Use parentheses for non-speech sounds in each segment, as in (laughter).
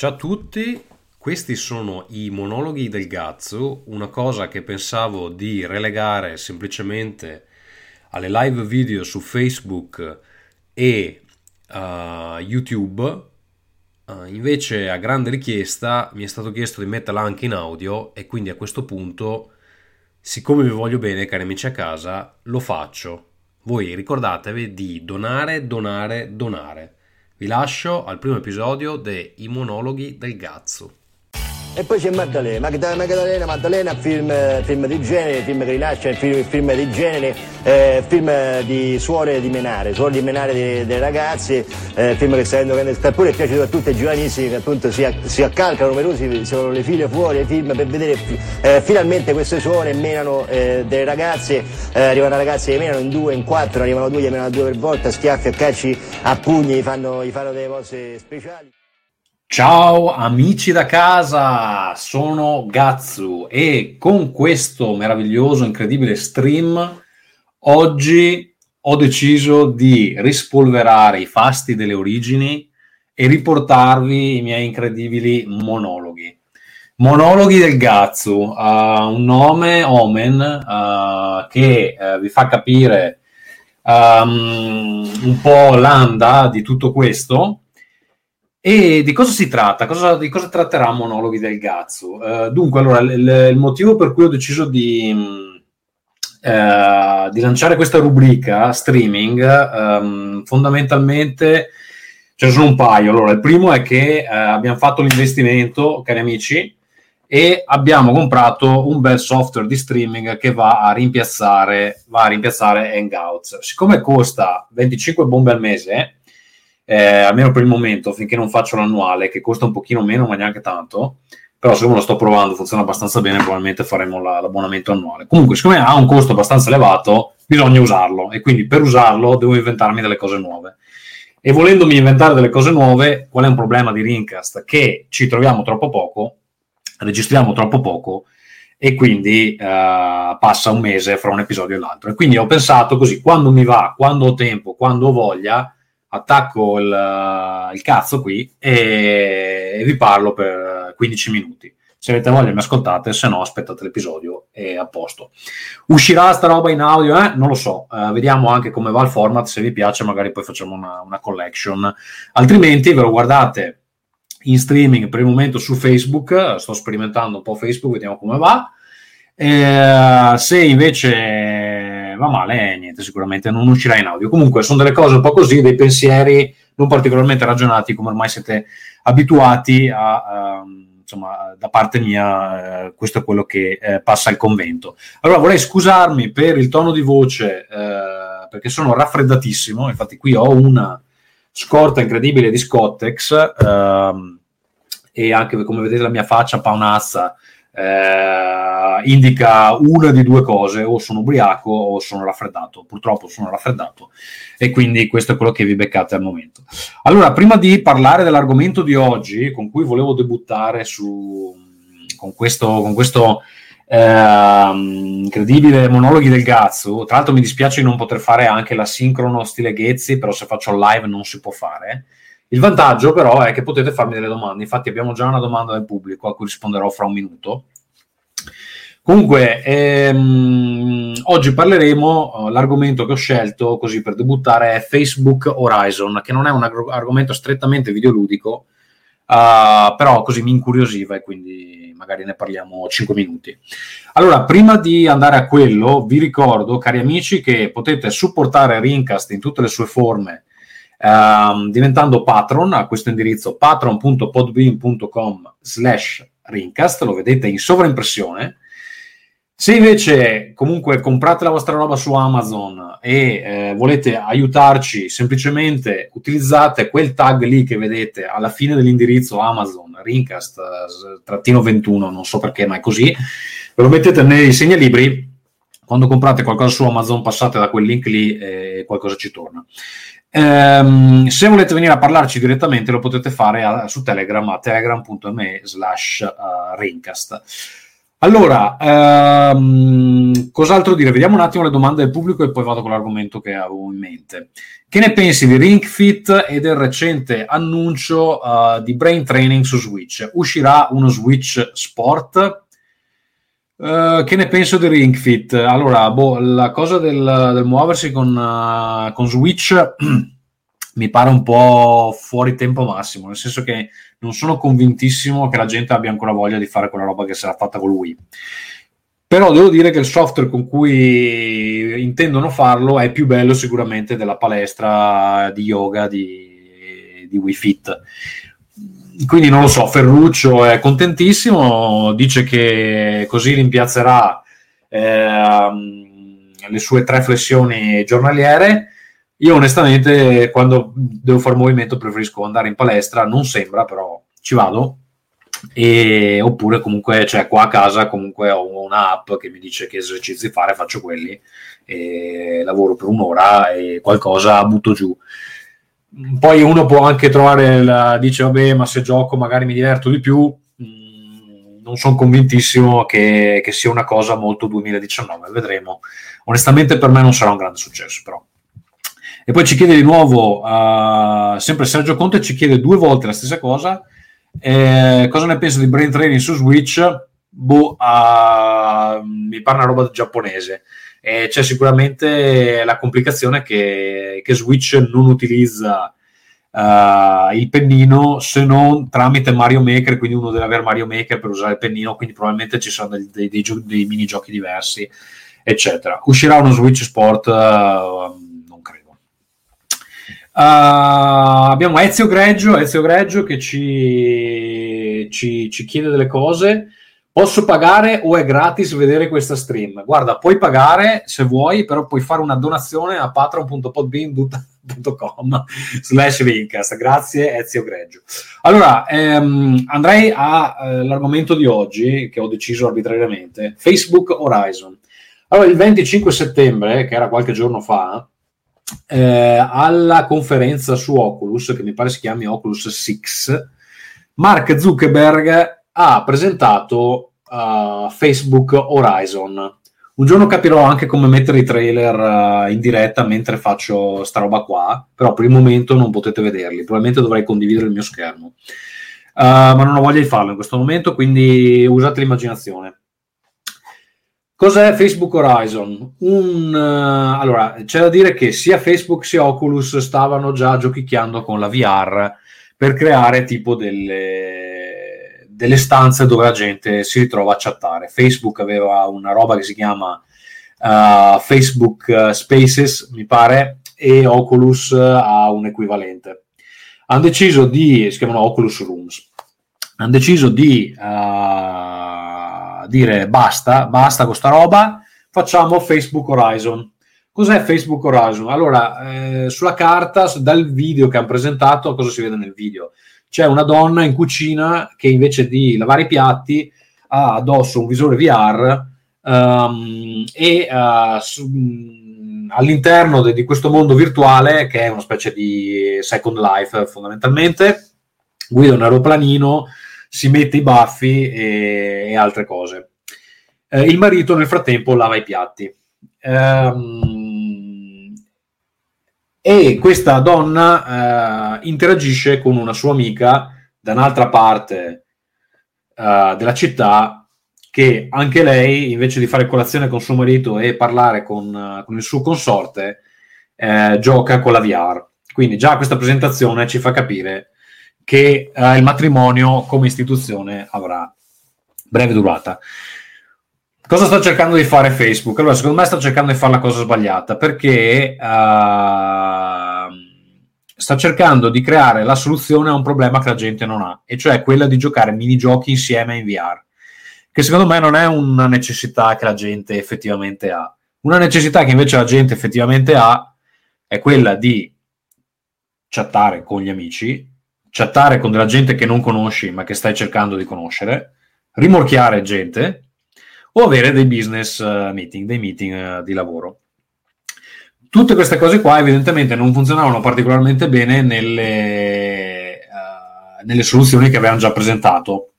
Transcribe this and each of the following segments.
Ciao a tutti, questi sono i monologhi del Gazzo, una cosa che pensavo di relegare semplicemente alle live video su Facebook e uh, YouTube. Uh, invece, a grande richiesta, mi è stato chiesto di metterla anche in audio e quindi a questo punto, siccome vi voglio bene, cari amici a casa, lo faccio. Voi ricordatevi di donare, donare, donare. Vi lascio al primo episodio dei Monologhi del Gazzo. E poi c'è Maddalena, Maddalena, Maddalena, film, film di genere, film che rilascia, film, film di genere, eh, film di suore di menare, suore di menare dei ragazzi, eh, film che sta avendo grande pure piace soprattutto ai giovanissimi che appunto si, si accalcano numerosi, sono le figlie fuori ai film per vedere eh, finalmente queste suore menano eh, delle ragazze, eh, arrivano ragazze che menano in due, in quattro, arrivano due, gli menano due per volta, schiaffi, a calci, a pugni, gli fanno, gli fanno delle cose speciali. Ciao amici da casa, sono Gazzu e con questo meraviglioso, incredibile stream oggi ho deciso di rispolverare i fasti delle origini e riportarvi i miei incredibili monologhi. Monologhi del Gazzu, uh, un nome, Omen, uh, che uh, vi fa capire um, un po' l'anda di tutto questo e di cosa si tratta? Cosa, di cosa tratterà Monologhi del Gazzo? Uh, dunque, allora, il, il, motivo per cui ho deciso di, uh, di lanciare questa rubrica streaming, um, fondamentalmente ce ne sono un paio. Allora, il primo è che uh, abbiamo fatto l'investimento, cari amici, e abbiamo comprato un bel software di streaming che va a rimpiazzare, va a rimpiazzare Hangouts. Siccome costa 25 bombe al mese, eh, almeno per il momento, finché non faccio l'annuale, che costa un pochino meno, ma neanche tanto. Però siccome lo sto provando, funziona abbastanza bene, probabilmente faremo la, l'abbonamento annuale. Comunque, siccome ha un costo abbastanza elevato, bisogna usarlo e quindi per usarlo devo inventarmi delle cose nuove. E volendomi inventare delle cose nuove, qual è un problema di Rincast? Che ci troviamo troppo poco, registriamo troppo poco e quindi uh, passa un mese fra un episodio e l'altro. E quindi ho pensato così, quando mi va, quando ho tempo, quando ho voglia, attacco il, il cazzo qui e, vi parlo per 15 minuti. Se avete voglia mi ascoltate, se no aspettate l'episodio e a posto. Uscirà sta roba in audio? Eh? Non lo so, uh, vediamo anche come va il format, se vi piace magari poi facciamo una, una collection, altrimenti ve lo guardate in streaming per il momento su Facebook, sto sperimentando un po' Facebook, vediamo come va. E, se invece va male, niente, sicuramente non uscirà in audio. Comunque sono delle cose un po' così, dei pensieri non particolarmente ragionati, come ormai siete abituati a... Um, insomma, da parte mia, eh, questo è quello che eh, passa al convento. Allora vorrei scusarmi per il tono di voce, eh, perché sono raffreddatissimo, infatti qui ho una scorta incredibile di Scottex, ehm, e anche come vedete la mia faccia paonazza eh, indica una di due cose, o sono ubriaco o sono raffreddato. Purtroppo sono raffreddato e quindi questo è quello che vi beccate al momento. Allora, prima di parlare dell'argomento di oggi, con cui volevo debuttare su, con questo, con questo eh, incredibile monologhi del Gazzo, tra l'altro mi dispiace di non poter fare anche la sincrono stile Ghezzi, però se faccio live non si può fare. Il vantaggio però è che potete farmi delle domande, infatti abbiamo già una domanda del pubblico a cui risponderò fra un minuto. Comunque, ehm, oggi parleremo, uh, l'argomento che ho scelto così per debuttare è Facebook Horizon, che non è un ag- argomento strettamente videoludico, uh, però così mi incuriosiva e quindi magari ne parliamo 5 minuti. Allora, prima di andare a quello, vi ricordo, cari amici, che potete supportare Rincast in tutte le sue forme ehm, diventando patron a questo indirizzo patron.podbean.com slash rincast, lo vedete in sovraimpressione. Se invece comunque comprate la vostra roba su Amazon e eh, volete aiutarci, semplicemente utilizzate quel tag lì che vedete alla fine dell'indirizzo Amazon, Rincast-21, non so perché, ma è così, ve lo mettete nei segnalibri, quando comprate qualcosa su Amazon passate da quel link lì e qualcosa ci torna. Um, se volete venire a parlarci direttamente lo potete fare a, su Telegram a telegram.me slash uh, Rincast. Allora, ehm, cos'altro dire? Vediamo un attimo le domande del pubblico e poi vado con l'argomento che avevo in mente. Che ne pensi di Ring Fit e del recente annuncio uh, di Brain Training su Switch? Uscirà uno Switch Sport? Uh, che ne penso di Ring Fit? Allora, boh, la cosa del, del muoversi con, uh, con Switch (clears throat) mi pare un po' fuori tempo massimo, nel senso che non sono convintissimo che la gente abbia ancora voglia di fare quella roba che era fatta con lui. Però devo dire che il software con cui intendono farlo è più bello sicuramente della palestra di yoga di, di Wii Fit. Quindi non lo so, Ferruccio è contentissimo, dice che così rimpiazzerà eh, le sue tre flessioni giornaliere. Io onestamente quando devo fare movimento preferisco andare in palestra, non sembra però ci vado. E, oppure comunque cioè qua a casa comunque ho un'app che mi dice che esercizi fare, faccio quelli. Lavoro per un'ora e qualcosa butto giù. Poi uno può anche trovare, la, dice vabbè ma se gioco magari mi diverto di più, mm, non sono convintissimo che, che sia una cosa molto 2019, vedremo. Onestamente per me non sarà un grande successo però. E poi ci chiede di nuovo, uh, sempre Sergio Conte ci chiede due volte la stessa cosa. Eh, cosa ne penso di brain training su Switch? Boh, uh, mi pare una roba giapponese. Eh, c'è sicuramente la complicazione che, che Switch non utilizza uh, il pennino se non tramite Mario Maker, quindi uno deve avere Mario Maker per usare il pennino, quindi probabilmente ci sono dei, dei, dei, dei minigiochi diversi, eccetera. Uscirà uno Switch Sport uh, Uh, abbiamo Ezio Greggio, Ezio Greggio che ci, ci, ci, chiede delle cose. Posso pagare o è gratis vedere questa stream? Guarda, puoi pagare se vuoi, però puoi fare una donazione a patron.podbean.com slash linkcast. Grazie Ezio Greggio. Allora, ehm, andrei all'argomento eh, di oggi, che ho deciso arbitrariamente, Facebook Horizon. Allora, il 25 settembre, che era qualche giorno fa, eh, alla conferenza su Oculus, che mi pare si chiami Oculus 6, Mark Zuckerberg ha presentato uh, Facebook Horizon. Un giorno capirò anche come mettere i trailer uh, in diretta mentre faccio sta roba qua, però per il momento non potete vederli, probabilmente dovrei condividere il mio schermo. Uh, ma non ho voglia di farlo in questo momento, quindi usate l'immaginazione. Cos'è Facebook Horizon? Un, uh, allora, c'è da dire che sia Facebook sia Oculus stavano già giochicchiando con la VR per creare tipo delle, delle stanze dove la gente si ritrova a chattare. Facebook aveva una roba che si chiama uh, Facebook Spaces, mi pare, e Oculus ha un equivalente. Hanno deciso di, si chiamano Oculus Rooms, hanno deciso di... Uh, dire basta, basta con sta roba, facciamo Facebook Horizon. Cos'è Facebook Horizon? Allora, eh, sulla carta, dal video che hanno presentato, cosa si vede nel video? C'è una donna in cucina che invece di lavare i piatti ha addosso un visore VR um, ehm, e uh, su, mm, all'interno de, di questo mondo virtuale, che è una specie di Second Life fondamentalmente, guida un aeroplanino si mette i baffi e, e altre cose. Eh, il marito nel frattempo lava i piatti. Ehm, e questa donna eh, interagisce con una sua amica da un'altra parte eh, della città che anche lei, invece di fare colazione con suo marito e parlare con, con il suo consorte, eh, gioca con la VR. Quindi già questa presentazione ci fa capire che eh, il matrimonio come istituzione avrà breve durata. Cosa sta cercando di fare Facebook? Allora, secondo me sta cercando di fare la cosa sbagliata perché uh, sta cercando di creare la soluzione a un problema che la gente non ha, e cioè quella di giocare minigiochi insieme in VR, che secondo me non è una necessità che la gente effettivamente ha. Una necessità che invece la gente effettivamente ha è quella di chattare con gli amici chattare con della gente che non conosci ma che stai cercando di conoscere, rimorchiare gente o avere dei business uh, meeting, dei meeting uh, di lavoro. Tutte queste cose qua evidentemente non funzionavano particolarmente bene nelle, uh, nelle soluzioni che avevano già presentato.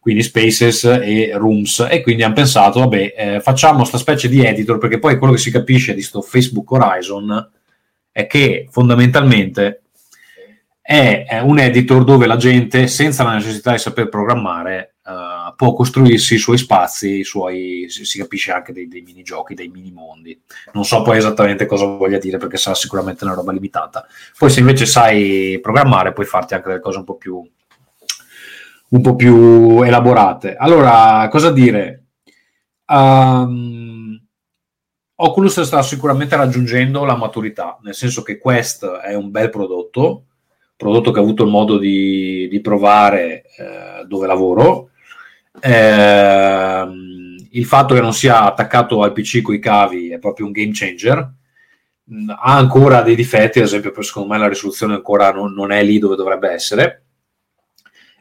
quindi Spaces e Rooms, e quindi hanno pensato, vabbè, eh, facciamo questa specie di editor, perché poi quello che si capisce di questo Facebook Horizon è che fondamentalmente è, è, un editor dove la gente, senza la necessità di saper programmare, uh, può costruirsi i suoi spazi, i suoi, si, capisce anche dei, dei minigiochi, dei mini mondi. Non so poi esattamente cosa voglia dire perché sarà sicuramente una roba limitata. Poi se invece sai programmare puoi farti anche delle cose un po' più un po' più elaborate. Allora, cosa dire? Um, Oculus sta sicuramente raggiungendo la maturità, nel senso che Quest è un bel prodotto, prodotto che ho avuto il modo di, di provare eh, dove lavoro. Eh, il fatto che non sia attaccato al PC con i cavi è proprio un game changer. Ha ancora dei difetti, ad esempio, per secondo me la risoluzione ancora non, non è lì dove dovrebbe essere.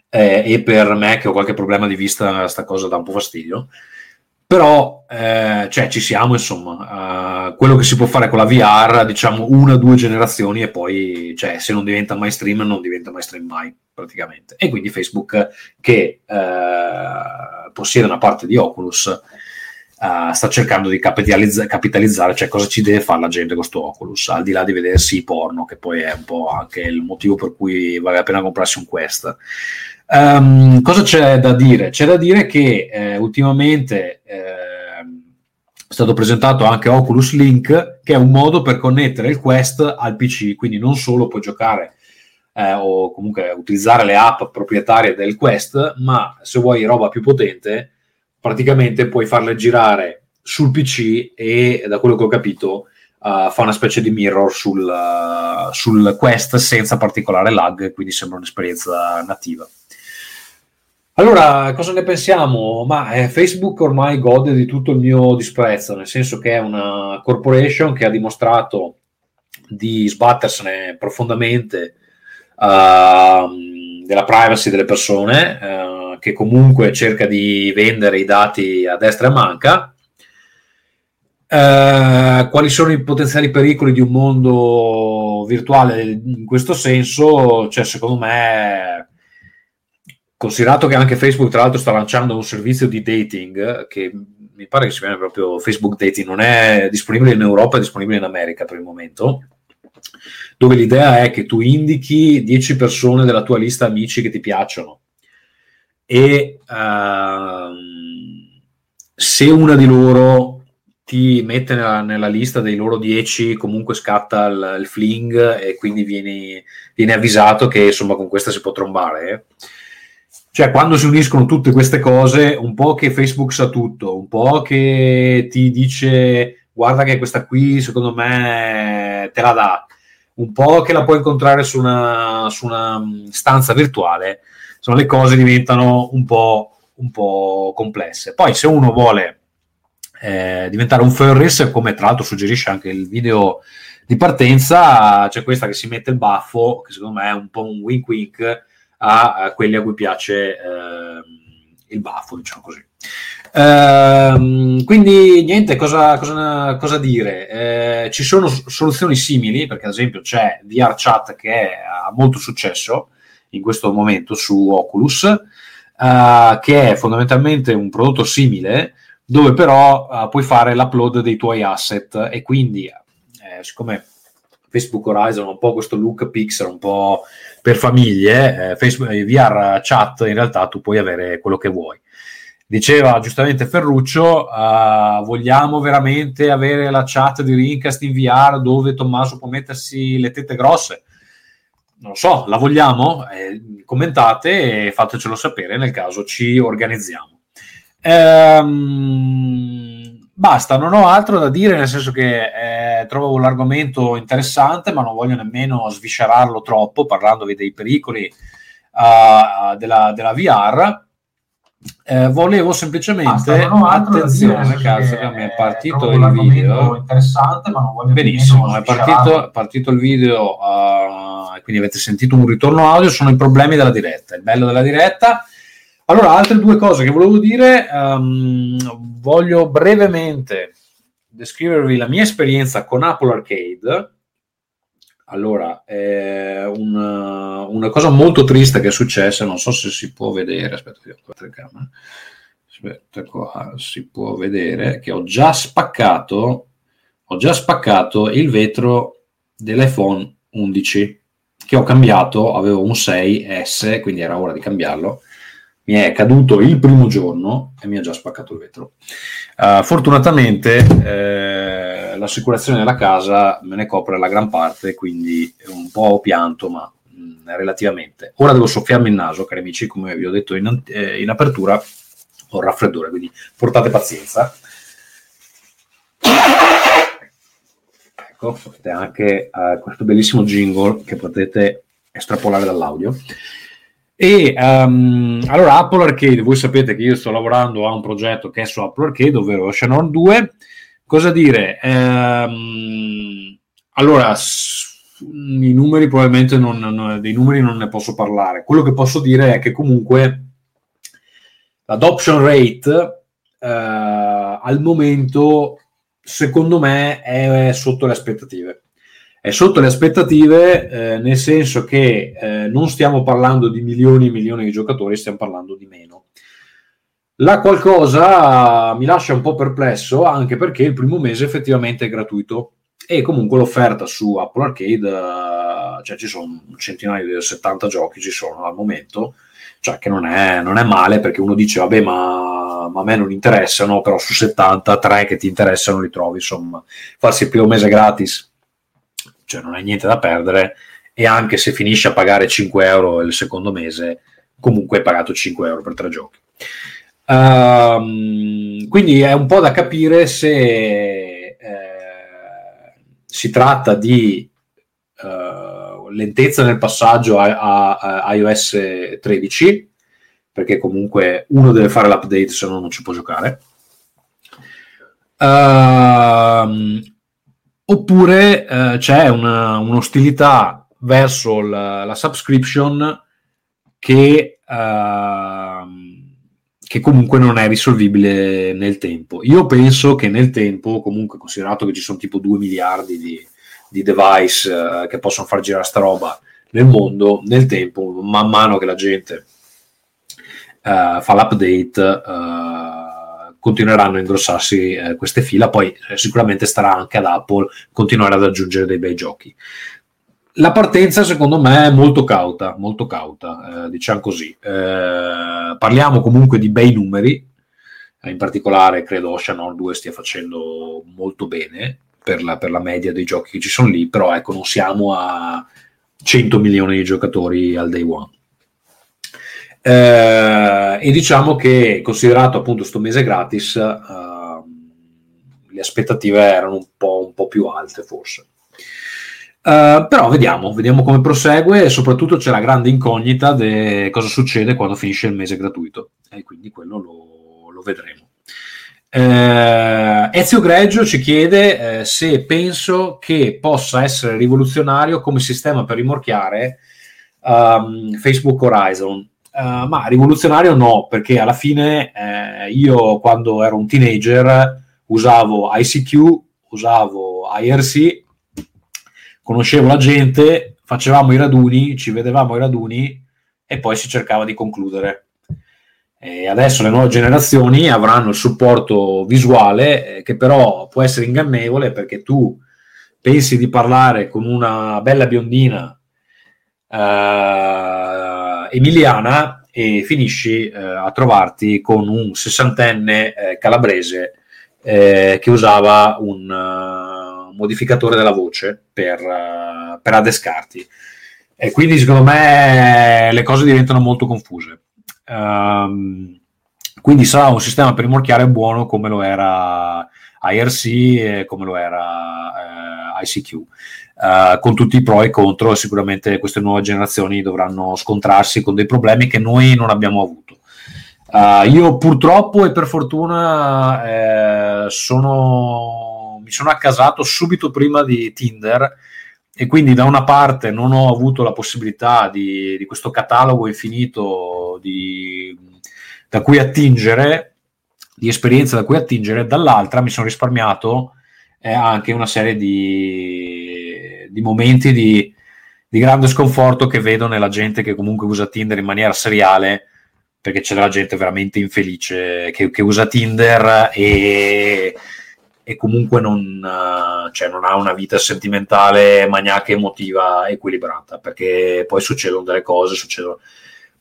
Eh, e per me che ho qualche problema di vista sta cosa dà un po' fastidio. Però eh, cioè, ci siamo insomma quello che si può fare con la VR diciamo una o due generazioni e poi cioè, se non diventa mainstream non diventa mainstream mai praticamente e quindi Facebook che eh, possiede una parte di Oculus Uh, sta cercando di capitalizza- capitalizzare, cioè cosa ci deve fare la gente con questo Oculus, al di là di vedersi i porno, che poi è un po' anche il motivo per cui vale la pena comprarsi un Quest. Um, cosa c'è da dire? C'è da dire che eh, ultimamente eh, stato presentato anche Oculus Link, che è un modo per connettere il Quest al PC, quindi non solo puoi giocare eh, o comunque utilizzare le app proprietarie del Quest, ma se vuoi roba più potente, praticamente puoi farle girare sul PC e da quello che ho capito uh, fa una specie di mirror sul, uh, sul Quest senza particolare lag, quindi sembra un'esperienza nativa. Allora, cosa ne pensiamo? Ma eh, Facebook ormai gode di tutto il mio disprezzo, nel senso che è una corporation che ha dimostrato di sbattersene profondamente uh, della privacy delle persone, uh, che comunque cerca di vendere i dati a destra e a manca. Uh, quali sono i potenziali pericoli di un mondo virtuale in questo senso? Cioè, secondo me considerato che anche Facebook tra l'altro sta lanciando un servizio di dating che mi pare che si chiami proprio Facebook Dating, non è disponibile in Europa, è disponibile in America per il momento, dove l'idea è che tu indichi 10 persone della tua lista amici che ti piacciono e uh, se una di loro ti mette nella, nella, lista dei loro 10 comunque scatta il, il fling e quindi vieni, vieni, avvisato che insomma con questa si può trombare. Eh cioè, quando si uniscono tutte queste cose, un po' che Facebook sa tutto, un po' che ti dice guarda che questa qui secondo me te la dà, un po' che la puoi incontrare su una, su una mm, stanza virtuale, insomma le cose diventano un po', un po complesse. Poi se uno vuole eh, diventare un furries, come tra l'altro suggerisce anche il video di partenza, c'è questa che si mette il baffo, che secondo me è un po' un wink wink a, a quelli a cui piace eh, il baffo, diciamo così. Uh, quindi niente, cosa, cosa, cosa dire? Eh, ci sono soluzioni simili, perché ad esempio c'è VR Chat che ha molto successo in questo momento su Oculus, uh, che è fondamentalmente un prodotto simile, dove però uh, puoi fare l'upload dei tuoi asset e quindi, eh, siccome Facebook Horizon un po' questo look pixel, un po' per famiglie, eh, Facebook, eh, VR chat in realtà tu puoi avere quello che vuoi. Diceva giustamente Ferruccio, uh, vogliamo veramente avere la chat di Rincast in VR dove Tommaso può mettersi le tette grosse? Non lo so, la vogliamo? Eh, commentate e fatecelo sapere nel caso ci organizziamo. Ehm, basta, non ho altro da dire, nel senso che eh, trovo l'argomento interessante, ma non voglio nemmeno sviscerarlo troppo parlandovi dei pericoli uh, della, della, VR. Eh, volevo semplicemente Basta, attenzione, cazzo, che mi è partito il video. Interessante, ma non voglio Benissimo, è partito, è partito, il video, uh, quindi avete sentito un ritorno audio. Sono i problemi della diretta. Il bello della diretta allora, altre due cose che volevo dire, um, voglio brevemente descrivervi la mia esperienza con Apple Arcade. Allora, eh, una, una, cosa molto triste che è successa, non so se si può vedere, aspetta, aspetta qua, si può vedere che ho già spaccato, ho già spaccato il vetro dell'iPhone 11 che ho cambiato, avevo un 6S, quindi era ora di cambiarlo, mi è caduto il primo giorno e mi ha già spaccato il vetro. Uh, fortunatamente eh, l'assicurazione della casa me ne copre la gran parte, quindi un po' ho pianto, ma mh, mm, relativamente. Ora devo soffiarmi il naso, cari amici, come vi ho detto in, eh, in apertura, ho il raffreddore, quindi portate pazienza. Ecco, avete anche uh, questo bellissimo jingle che potete estrapolare dall'audio. E um, allora Apple Arcade, voi sapete che io sto lavorando a un progetto che è su Apple Arcade, ovvero Oceanon 2. Cosa dire? Um, allora, i numeri probabilmente non, non, dei numeri non ne posso parlare. Quello che posso dire è che comunque l'adoption rate uh, al momento, secondo me, è sotto le aspettative è sotto le aspettative, eh, nel senso che eh, non stiamo parlando di milioni e milioni di giocatori, stiamo parlando di meno. La qualcosa mi lascia un po' perplesso, anche perché il primo mese effettivamente è gratuito e comunque l'offerta su Apple Arcade, eh, cioè ci sono un centinaio di 70 giochi, ci sono al momento, cioè che non è, non è male perché uno dice vabbè ma, ma, a me non interessano, però su 70, 3 che ti interessano li trovi, insomma, farsi il primo mese gratis cioè non hai niente da perdere e anche se finisci a pagare 5 euro il secondo mese, comunque hai pagato 5 euro per tre giochi. Um, quindi è un po' da capire se eh, si tratta di uh, lentezza nel passaggio a, a, a, iOS 13, perché comunque uno deve fare l'update, se no non ci può giocare. Uh, oppure eh, c'è una, un'ostilità verso la, la subscription che, uh, che, comunque non è risolvibile nel tempo. Io penso che nel tempo, comunque considerato che ci sono tipo 2 miliardi di, di device uh, che possono far girare sta roba nel mondo, nel tempo, man mano che la gente uh, fa l'update, continueranno a ingrossarsi eh, queste fila, poi eh, sicuramente starà anche ad Apple continuare ad aggiungere dei bei giochi. La partenza secondo me è molto cauta, molto cauta, eh, diciamo così. Eh, parliamo comunque di bei numeri, in particolare credo Ocean 2 stia facendo molto bene per la, per la media dei giochi che ci sono lì, però ecco non siamo a 100 milioni di giocatori al day one. Eh, e diciamo che considerato appunto questo mese gratis, eh, le aspettative erano un po', un po più alte forse. Uh, però vediamo, vediamo come prosegue e soprattutto c'è la grande incognita di cosa succede quando finisce il mese gratuito e quindi quello lo, lo vedremo. Uh, Ezio Greggio ci chiede uh, se penso che possa essere rivoluzionario come sistema per rimorchiare um, Facebook Horizon. Uh, ma rivoluzionario no, perché alla fine eh, io quando ero un teenager usavo ICQ, usavo IRC, conoscevo la gente, facevamo i raduni, ci vedevamo i raduni e poi si cercava di concludere. E adesso le nuove generazioni avranno il supporto visuale eh, che però può essere ingannevole perché tu pensi di parlare con una bella biondina uh, emiliana e finisci eh, a trovarti con un sessantenne eh, calabrese eh, che usava un uh, modificatore della voce per, uh, per adescarti. E quindi secondo me le cose diventano molto confuse. Um, quindi sarà un sistema per rimorchiare buono come lo era IRC come lo era eh, ICQ. Uh, con tutti i pro e i contro, sicuramente queste nuove generazioni dovranno scontrarsi con dei problemi che noi non abbiamo avuto. Uh, io purtroppo e per fortuna eh, sono, mi sono accasato subito prima di Tinder e quindi da una parte non ho avuto la possibilità di, di questo catalogo infinito di, da cui attingere, di esperienze da cui attingere, dall'altra mi sono risparmiato eh, anche una serie di di momenti di, di, grande sconforto che vedo nella gente che comunque usa Tinder in maniera seriale, perché c'è della gente veramente infelice che, che usa Tinder e, e comunque non, cioè non, ha una vita sentimentale maniaca emotiva equilibrata, perché poi succedono delle cose, succedono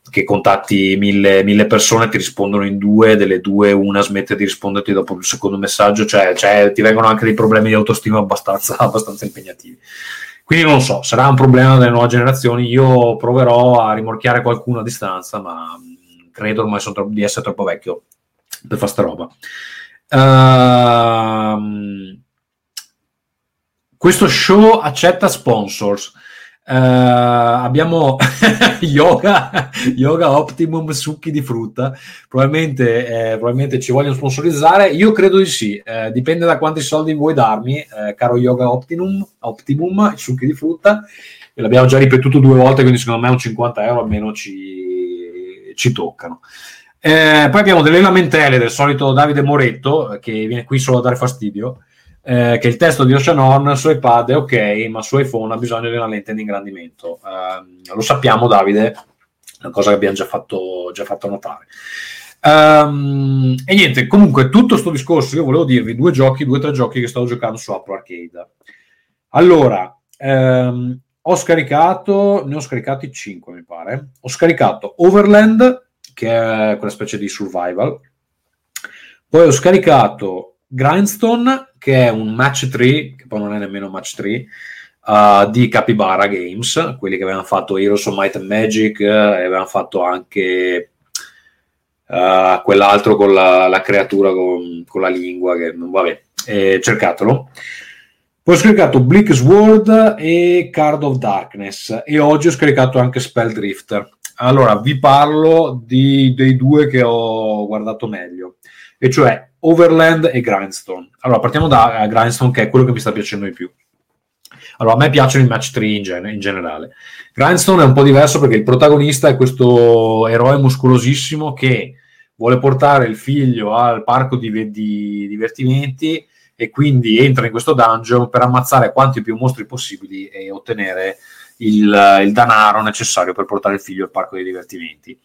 che contatti mille, mille, persone, ti rispondono in due, delle due una smette di risponderti dopo il secondo messaggio, cioè, cioè ti vengono anche dei problemi di autostima abbastanza, (laughs) abbastanza impegnativi. Quindi non so, sarà un problema delle nuove generazioni, io proverò a rimorchiare qualcuno a distanza, ma mm, credo ormai tro- di essere troppo vecchio per fare sta roba. Uh, questo show accetta sponsors. Uh, abbiamo (laughs) yoga, yoga Optimum succhi di frutta. Probabilmente, eh, probabilmente, ci vogliono sponsorizzare. Io credo di sì. Eh, dipende da quanti soldi vuoi darmi, eh, caro Yoga Optimum, Optimum, succhi di frutta. E l'abbiamo già ripetuto due volte, quindi secondo me un 50 euro almeno ci, ci toccano. Eh, poi abbiamo delle lamentele del solito Davide Moretto, che viene qui solo a dare fastidio eh, che il testo di Ocean Horn su iPad è ok, ma su iPhone ha bisogno di una lente di ingrandimento. Eh, lo sappiamo, Davide, una cosa che abbiamo già fatto, già fatto notare. Um, e niente, comunque, tutto questo discorso, io volevo dirvi due giochi, due o tre giochi che stavo giocando su Apple Arcade. Allora, um, ho scaricato, ne ho scaricati 5 mi pare. Ho scaricato Overland, che è quella specie di survival. Poi ho scaricato Grindstone, che è un match 3, che poi non è nemmeno match 3, uh, di Capybara Games, quelli che avevano fatto Heroes of Might and Magic, eh, e avevano fatto anche uh, quell'altro con la, la creatura con, con, la lingua, che non vabbè, eh, cercatelo. Poi ho scaricato Bleak Sword e Card of Darkness e oggi ho scaricato anche Spell Drifter. Allora, vi parlo di, dei due che ho guardato meglio, e cioè Overland e Grindstone. Allora, partiamo da Grindstone, che è quello che mi sta piacendo di più. Allora, a me piacciono i match 3 in, gen- in, generale. Grindstone è un po' diverso perché il protagonista è questo eroe muscolosissimo che vuole portare il figlio al parco di, di divertimenti e quindi entra in questo dungeon per ammazzare quanti più mostri possibili e ottenere il, il denaro necessario per portare il figlio al parco dei divertimenti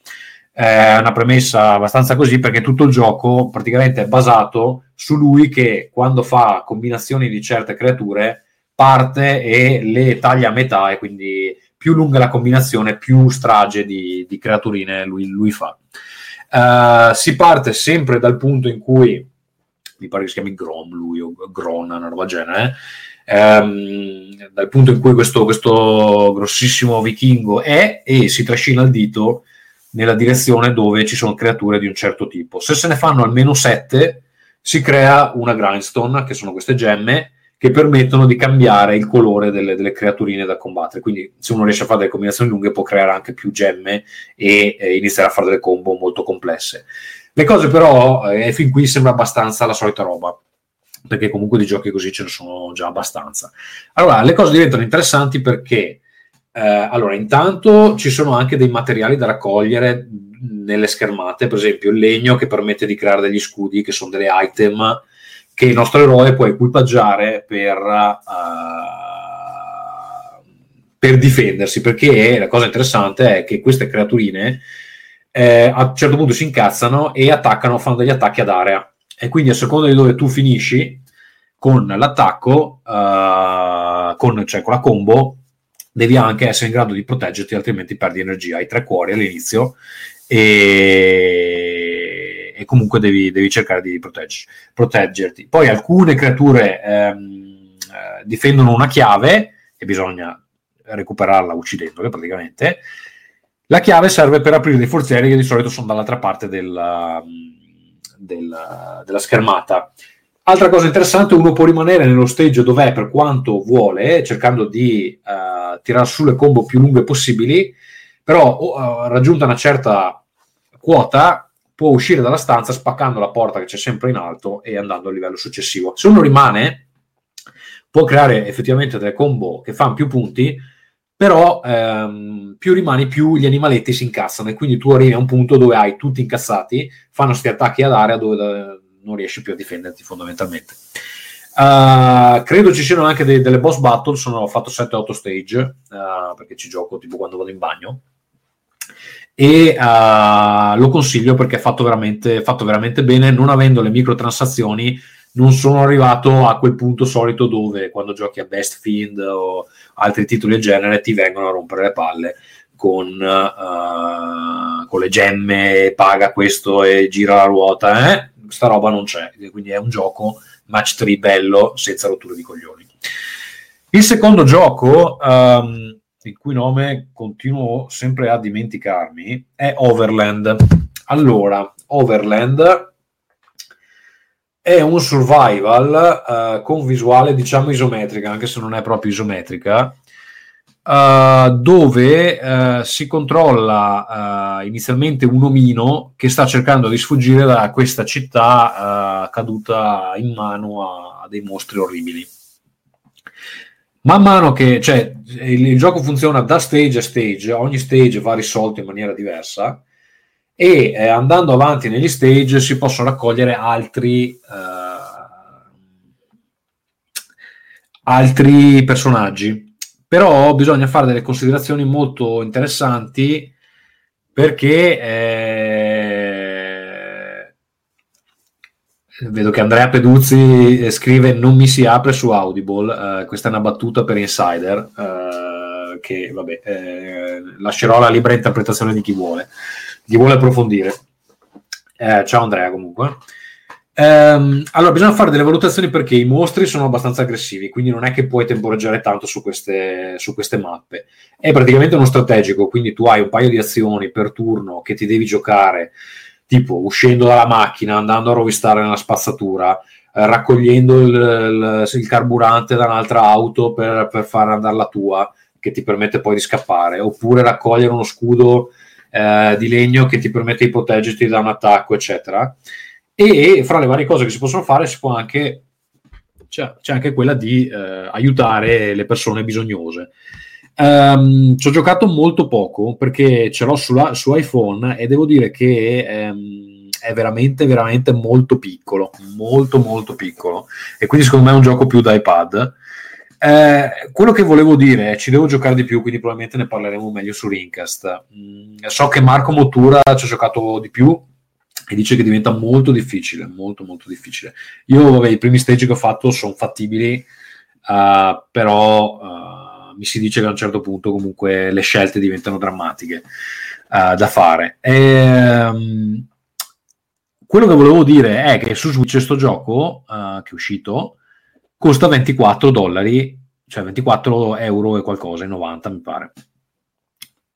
è una premessa abbastanza così perché tutto il gioco praticamente è basato su lui che quando fa combinazioni di certe creature parte e le taglia a metà e quindi più lunga la combinazione più strage di, di creaturine lui, lui fa. Uh, si parte sempre dal punto in cui mi pare che si chiami Grom lui o Gron, una roba genere um, dal punto in cui questo, questo grossissimo vichingo è e si trascina il dito nella direzione dove ci sono creature di un certo tipo. Se se ne fanno almeno sette, si crea una grindstone, che sono queste gemme, che permettono di cambiare il colore delle, delle, creaturine da combattere. Quindi, se uno riesce a fare delle combinazioni lunghe, può creare anche più gemme e eh, iniziare a fare delle combo molto complesse. Le cose, però, eh, fin qui sembra abbastanza la solita roba. Perché comunque di giochi così ce ne sono già abbastanza. Allora, le cose diventano interessanti perché eh, allora, intanto ci sono anche dei materiali da raccogliere nelle schermate, per esempio il legno che permette di creare degli scudi, che sono delle item che il nostro eroe può equipaggiare per, uh, per difendersi, perché la cosa interessante è che queste creaturine eh, a un certo punto si incazzano e attaccano, fanno degli attacchi ad area. E quindi a seconda di dove tu finisci con l'attacco, uh, con, cioè con la combo, devi anche essere in grado di proteggerti, altrimenti perdi energia. Hai tre cuori all'inizio e, e comunque devi, devi, cercare di proteggerti. Poi alcune creature ehm, eh, difendono una chiave e bisogna recuperarla uccidendole praticamente. La chiave serve per aprire dei forzieri che di solito sono dall'altra parte della, della, della schermata. Altra cosa interessante, uno può rimanere nello stage dov'è per quanto vuole, cercando di uh, tirare su le combo più lunghe possibili, però uh, raggiunta una certa quota può uscire dalla stanza spaccando la porta che c'è sempre in alto e andando al livello successivo. Se uno rimane, può creare effettivamente delle combo che fanno più punti, però ehm, più rimani più gli animaletti si incazzano e quindi tu arrivi a un punto dove hai tutti incazzati, fanno questi attacchi ad area dove non riesci più a difenderti fondamentalmente. Uh, credo ci siano anche dei, delle boss battle, sono, fatto 7-8 stage, uh, perché ci gioco tipo quando vado in bagno. E uh, lo consiglio perché è fatto veramente, fatto veramente bene, non avendo le microtransazioni non sono arrivato a quel punto solito dove quando giochi a Best Fiend o altri titoli del genere ti vengono a rompere le palle con, uh, con le gemme, paga questo e gira la ruota, eh? Sta roba non c'è, quindi è un gioco match 3 bello senza rotture di coglioni. Il secondo gioco, um, il cui nome continuo sempre a dimenticarmi, è Overland. Allora, Overland è un survival uh, con visuale diciamo isometrica, anche se non è proprio isometrica, uh, dove uh, si controlla inizialmente un omino che sta cercando di sfuggire da questa città caduta in mano a, a, dei mostri orribili. Man mano che cioè, il, il gioco funziona da stage a stage, ogni stage va risolto in maniera diversa e eh, andando avanti negli stage si possono raccogliere altri, eh, altri personaggi. Però bisogna fare delle considerazioni molto interessanti perché eh, vedo che Andrea Peduzzi scrive non mi si apre su Audible, eh, questa è una battuta per Insider eh, che vabbè, eh, lascerò la libera interpretazione di chi vuole chi vuole approfondire. Eh, ciao Andrea comunque. Um, allora, bisogna fare delle valutazioni perché i mostri sono abbastanza aggressivi, quindi non è che puoi temporeggiare tanto su queste, su queste mappe. È praticamente uno strategico, quindi tu hai un paio di azioni per turno che ti devi giocare, tipo uscendo dalla macchina, andando a rovistare nella spazzatura, eh, raccogliendo il, il, il, carburante da un'altra auto per, per far andare la tua, che ti permette poi di scappare, oppure raccogliere uno scudo eh, di legno che ti permette di proteggerti da un attacco, eccetera. E fra le varie cose che si possono fare si può anche c'è, c'è anche quella di eh, aiutare le persone bisognose. Um, ci ho giocato molto poco perché ce l'ho sulla, su iPhone e devo dire che um, è veramente, veramente molto piccolo, molto, molto piccolo. E quindi secondo me è un gioco più da iPad. Eh, quello che volevo dire ci devo giocare di più, quindi probabilmente ne parleremo meglio su Rincast. Mm, so che Marco Mottura ci ha giocato di più e dice che diventa molto difficile, molto molto difficile. Io, vabbè, i primi stage che ho fatto sono fattibili, uh, però uh, mi si dice che a un certo punto comunque le scelte diventano drammatiche uh, da fare. E, um, quello che volevo dire è che su Switch questo gioco che è uscito costa 24 dollari, cioè 24 euro e qualcosa, 90 mi pare.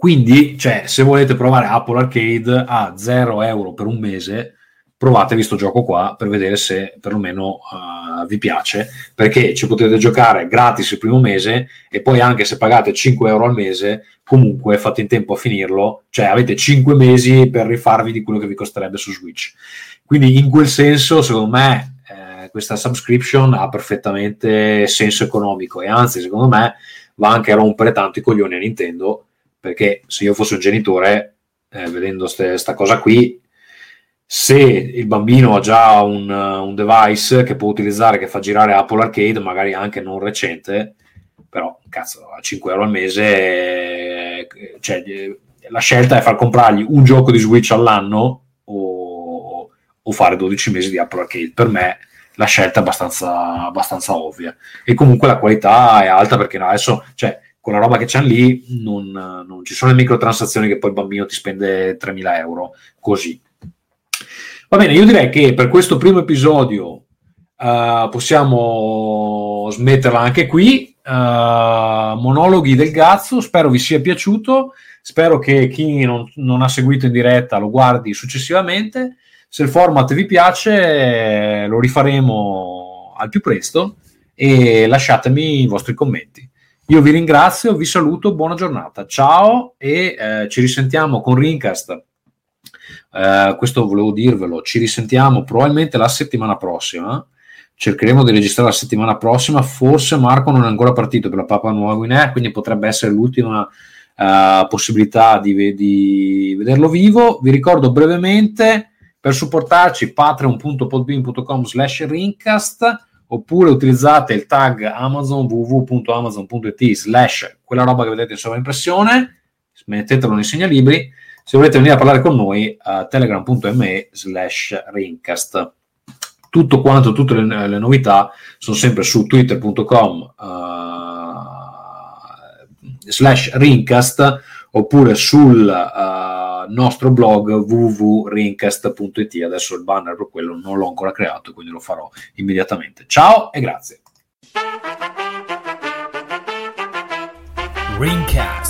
Quindi, cioè, se volete provare Apple Arcade a 0 euro per un mese, provatevi questo gioco qua per vedere se perlomeno uh, vi piace, perché ci potete giocare gratis il primo mese e poi anche se pagate 5 euro al mese, comunque fate in tempo a finirlo, cioè avete 5 mesi per rifarvi di quello che vi costerebbe su Switch. Quindi in quel senso, secondo me, questa subscription ha perfettamente senso economico e anzi secondo me va anche a rompere tanto i coglioni a Nintendo perché se io fossi un genitore eh, vedendo questa cosa qui se il bambino ha già un, un, device che può utilizzare che fa girare Apple Arcade magari anche non recente però cazzo a 5 euro al mese eh, cioè, la scelta è far comprargli un gioco di Switch all'anno o, o fare 12 mesi di Apple Arcade per me la scelta è abbastanza, abbastanza ovvia. E comunque la qualità è alta perché adesso, cioè, con la roba che c'hanno lì, non, non, ci sono le microtransazioni che poi il bambino ti spende 3.000 euro così. Va bene, io direi che per questo primo episodio uh, possiamo smetterla anche qui. Uh, monologhi del Gazzo, spero vi sia piaciuto. Spero che chi non, non ha seguito in diretta lo guardi successivamente. Se il format vi piace, lo rifaremo al più presto e lasciatemi i vostri commenti. Io vi ringrazio, vi saluto, buona giornata, ciao e eh, ci risentiamo con Rincast. Eh, questo volevo dirvelo, ci risentiamo probabilmente la settimana prossima. Cercheremo di registrare la settimana prossima. Forse Marco non è ancora partito per la Papua Nuova Guinea, quindi potrebbe essere l'ultima uh, possibilità di, di, vederlo vivo. Vi ricordo brevemente per supportarci patreon.podbean.com slash rincast oppure utilizzate il tag Amazon www.amazon.it slash quella roba che vedete in sovraimpressione, mettetelo nei segnalibri. Se volete venire a parlare con noi, uh, telegram.me slash rincast. Tutto quanto, tutte le, le, novità sono sempre su twitter.com uh, slash rincast oppure sul uh, nostro blog www.rincast.it. Adesso il banner per quello non l'ho ancora creato, quindi lo farò immediatamente. Ciao e grazie. Ringcast